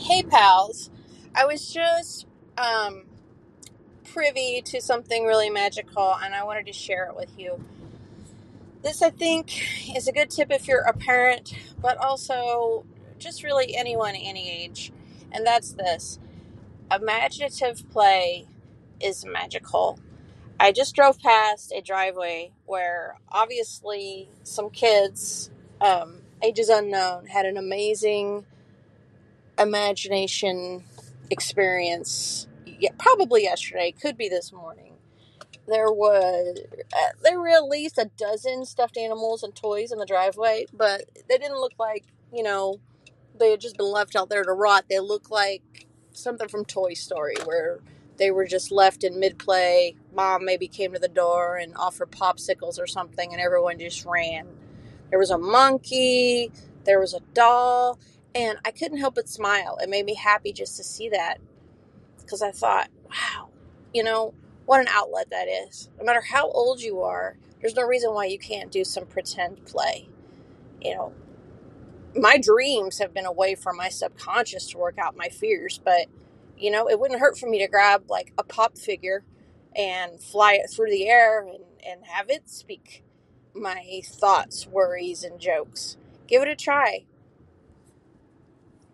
Hey, pals. I was just um, privy to something really magical and I wanted to share it with you. This, I think, is a good tip if you're a parent, but also just really anyone, any age. And that's this imaginative play is magical. I just drove past a driveway where obviously some kids, um, ages unknown, had an amazing imagination experience yeah, probably yesterday could be this morning. There was uh, there were at least a dozen stuffed animals and toys in the driveway but they didn't look like you know they had just been left out there to rot. They looked like something from toy story where they were just left in mid-play. Mom maybe came to the door and offered popsicles or something and everyone just ran. There was a monkey, there was a doll, and I couldn't help but smile. It made me happy just to see that because I thought, wow, you know, what an outlet that is. No matter how old you are, there's no reason why you can't do some pretend play. You know, my dreams have been a way for my subconscious to work out my fears, but you know, it wouldn't hurt for me to grab like a pop figure and fly it through the air and, and have it speak my thoughts, worries, and jokes. Give it a try.